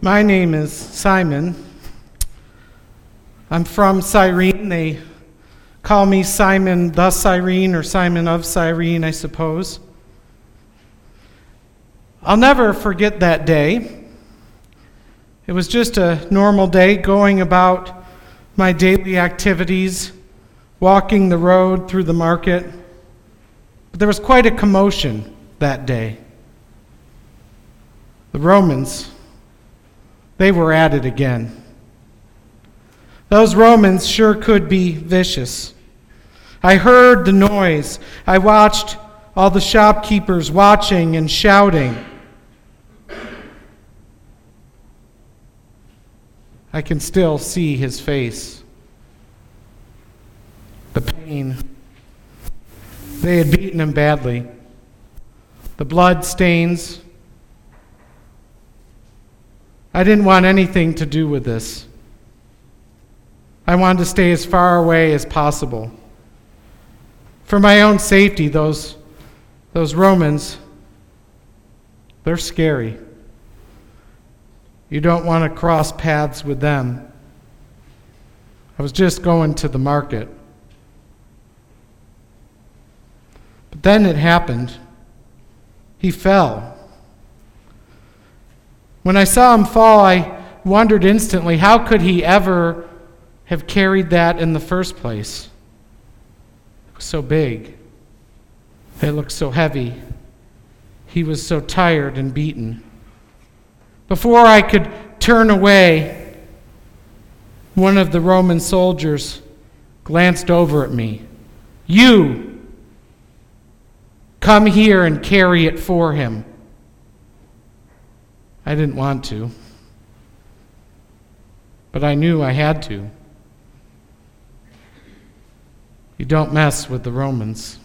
My name is Simon. I'm from Cyrene. They call me Simon the Cyrene or Simon of Cyrene, I suppose. I'll never forget that day. It was just a normal day going about my daily activities, walking the road through the market. But there was quite a commotion that day. The Romans, they were at it again. Those Romans sure could be vicious. I heard the noise. I watched all the shopkeepers watching and shouting. I can still see his face. The pain. They had beaten him badly. The blood stains. I didn't want anything to do with this. I wanted to stay as far away as possible. For my own safety, those, those Romans, they're scary. You don't want to cross paths with them. I was just going to the market. But then it happened. He fell. When I saw him fall, I wondered instantly how could he ever have carried that in the first place? It was so big. It looked so heavy. He was so tired and beaten. Before I could turn away, one of the Roman soldiers glanced over at me. You, come here and carry it for him. I didn't want to, but I knew I had to. You don't mess with the Romans.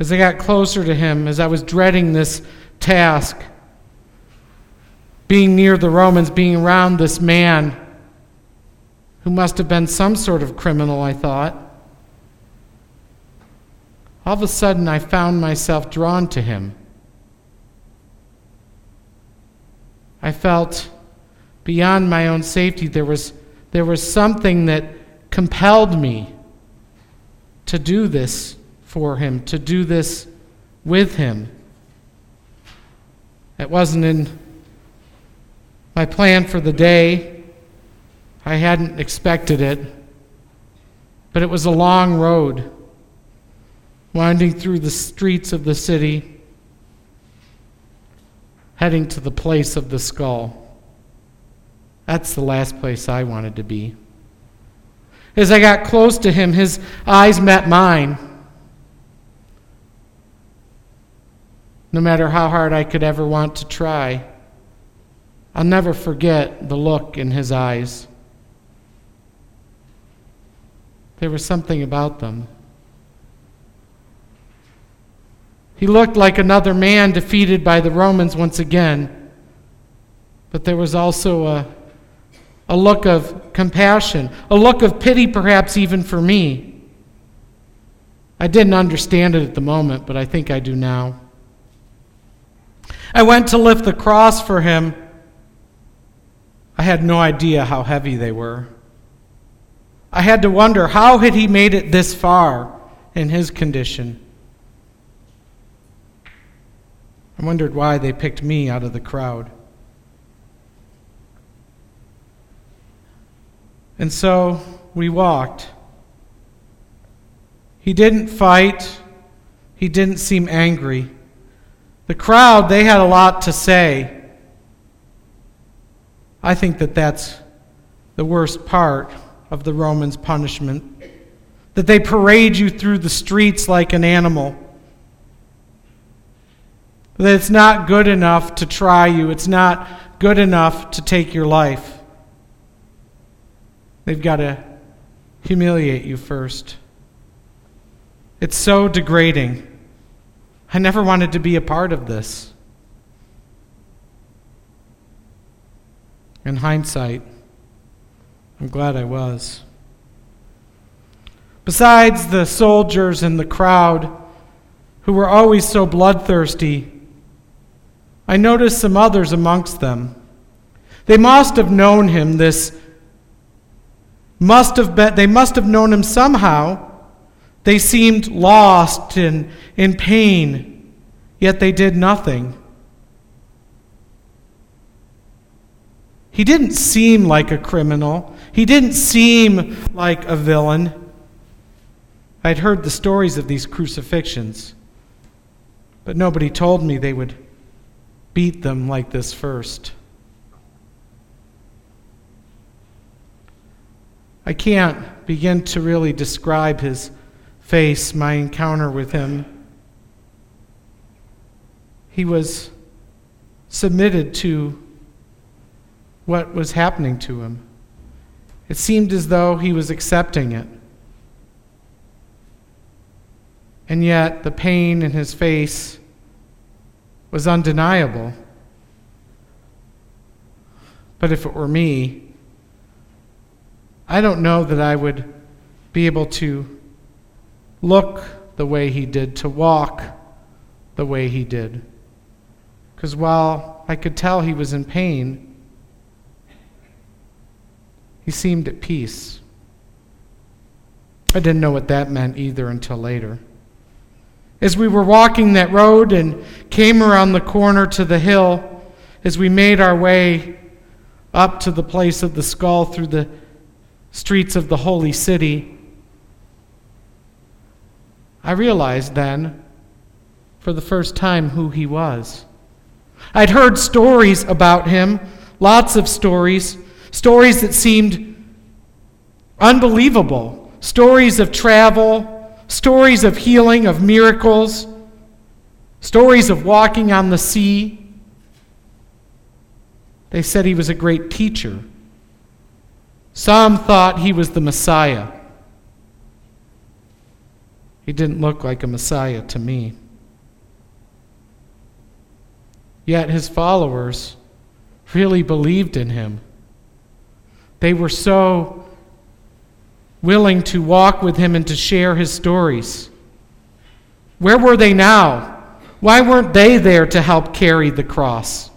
As I got closer to him, as I was dreading this task. Being near the Romans, being around this man who must have been some sort of criminal, I thought. All of a sudden, I found myself drawn to him. I felt beyond my own safety, there was, there was something that compelled me to do this for him, to do this with him. It wasn't in my plan for the day. I hadn't expected it. But it was a long road, winding through the streets of the city, heading to the place of the skull. That's the last place I wanted to be. As I got close to him, his eyes met mine. no matter how hard I could ever want to try. I'll never forget the look in his eyes. There was something about them. He looked like another man defeated by the Romans once again, but there was also a, a look of compassion, a look of pity, perhaps even for me. I didn't understand it at the moment, but I think I do now. I went to lift the cross for him. I had no idea how heavy they were. I had to wonder how had he made it this far in his condition? I wondered why they picked me out of the crowd. And so we walked. He didn't fight. He didn't seem angry. The crowd, they had a lot to say. I think that that's the worst part of the Romans' punishment. That they parade you through the streets like an animal. That it's not good enough to try you, it's not good enough to take your life. They've got to humiliate you first. It's so degrading. I never wanted to be a part of this. In hindsight, I'm glad I was. Besides the soldiers and the crowd who were always so bloodthirsty, I noticed some others amongst them. They must have known him, this must have been, they must have known him somehow. They seemed lost and in pain, yet they did nothing. He didn't seem like a criminal. He didn't seem like a villain. I'd heard the stories of these crucifixions, but nobody told me they would beat them like this first. I can't begin to really describe his face, my encounter with him. He was submitted to what was happening to him. It seemed as though he was accepting it. And yet, the pain in his face was undeniable. But if it were me, I don't know that I would be able to look the way he did, to walk the way he did. Because while I could tell he was in pain, he seemed at peace. I didn't know what that meant either until later. As we were walking that road and came around the corner to the hill, as we made our way up to the place of the skull through the streets of the holy city, I realized then, for the first time, who he was. I'd heard stories about him, lots of stories, stories that seemed unbelievable, stories of travel, stories of healing, of miracles, stories of walking on the sea. They said he was a great teacher. Some thought he was the Messiah. He didn't look like a Messiah to me. Yet his followers really believed in him. They were so willing to walk with him and to share his stories. Where were they now? Why weren't they there to help carry the cross?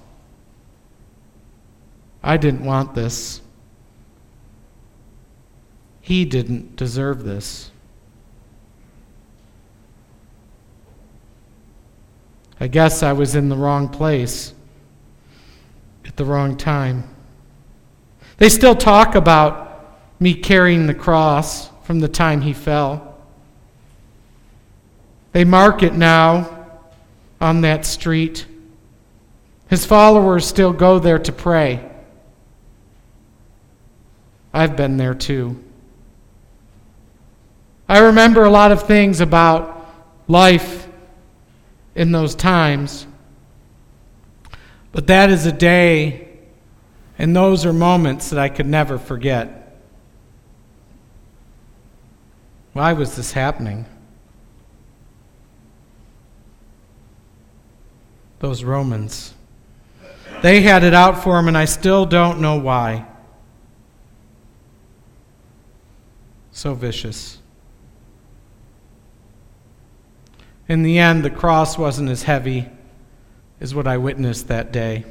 I didn't want this. He didn't deserve this. I guess I was in the wrong place at the wrong time. They still talk about me carrying the cross from the time he fell. They mark it now on that street. His followers still go there to pray. I've been there too. I remember a lot of things about life in those times. But that is a day, and those are moments that I could never forget. Why was this happening? Those Romans. They had it out for him, and I still don't know why. So vicious. In the end, the cross wasn't as heavy as what I witnessed that day.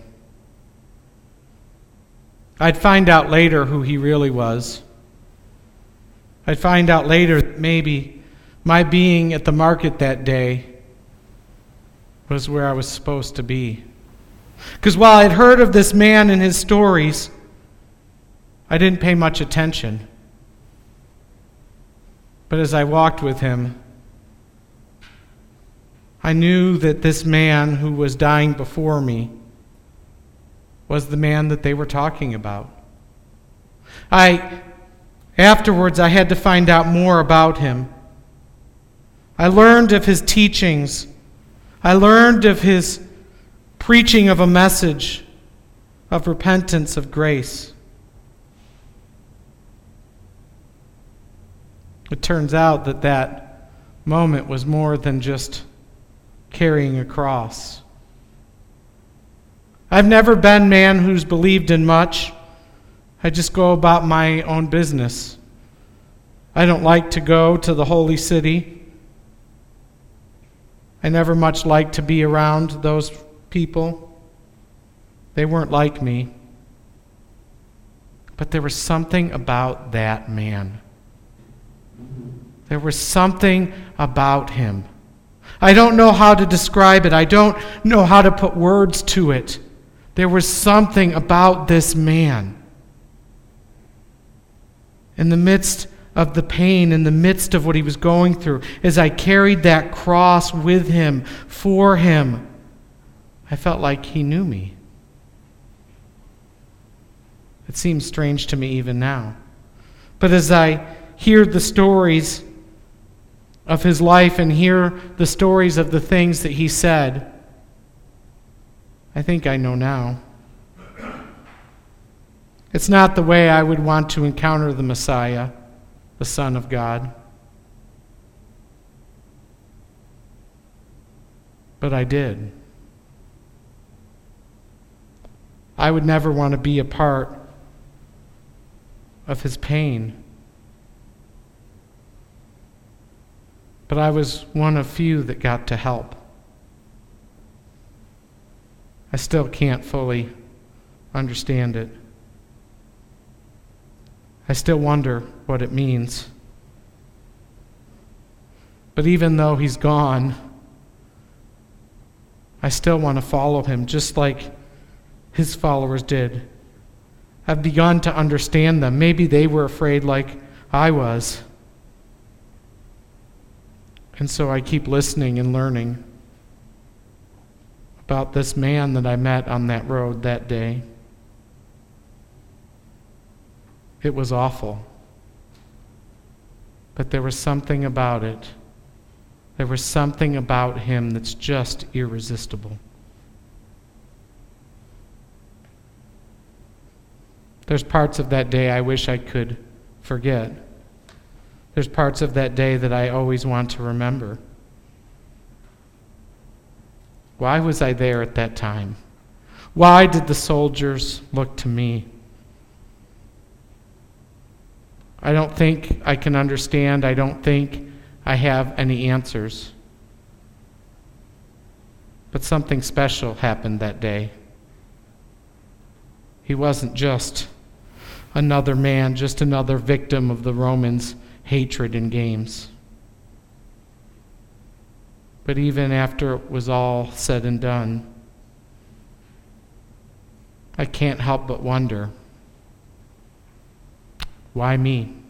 I'd find out later who he really was. I'd find out later that maybe my being at the market that day was where I was supposed to be. Because while I'd heard of this man and his stories, I didn't pay much attention. But as I walked with him, I knew that this man who was dying before me was the man that they were talking about. I afterwards I had to find out more about him. I learned of his teachings. I learned of his preaching of a message of repentance of grace. It turns out that that moment was more than just carrying a cross. I've never been man who's believed in much. I just go about my own business. I don't like to go to the holy city. I never much like to be around those people. They weren't like me. But there was something about that man. There was something about him. I don't know how to describe it, I don't know how to put words to it. There was something about this man. In the midst of the pain, in the midst of what he was going through, as I carried that cross with him, for him, I felt like he knew me. It seems strange to me even now. But as I hear the stories of his life and hear the stories of the things that he said, I think I know now. It's not the way I would want to encounter the Messiah, the Son of God. But I did. I would never want to be a part of his pain. But I was one of few that got to help. I still can't fully understand it. I still wonder what it means. But even though he's gone, I still want to follow him just like his followers did. I've begun to understand them. Maybe they were afraid like I was. And so I keep listening and learning about this man that I met on that road that day. It was awful. But there was something about it. There was something about him that's just irresistible. There's parts of that day I wish I could forget. There's parts of that day that I always want to remember. Why was I there at that time? Why did the soldiers look to me? I don't think I can understand. I don't think I have any answers. But something special happened that day. He wasn't just another man, just another victim of the Romans' hatred and games. But even after it was all said and done, I can't help but wonder why me?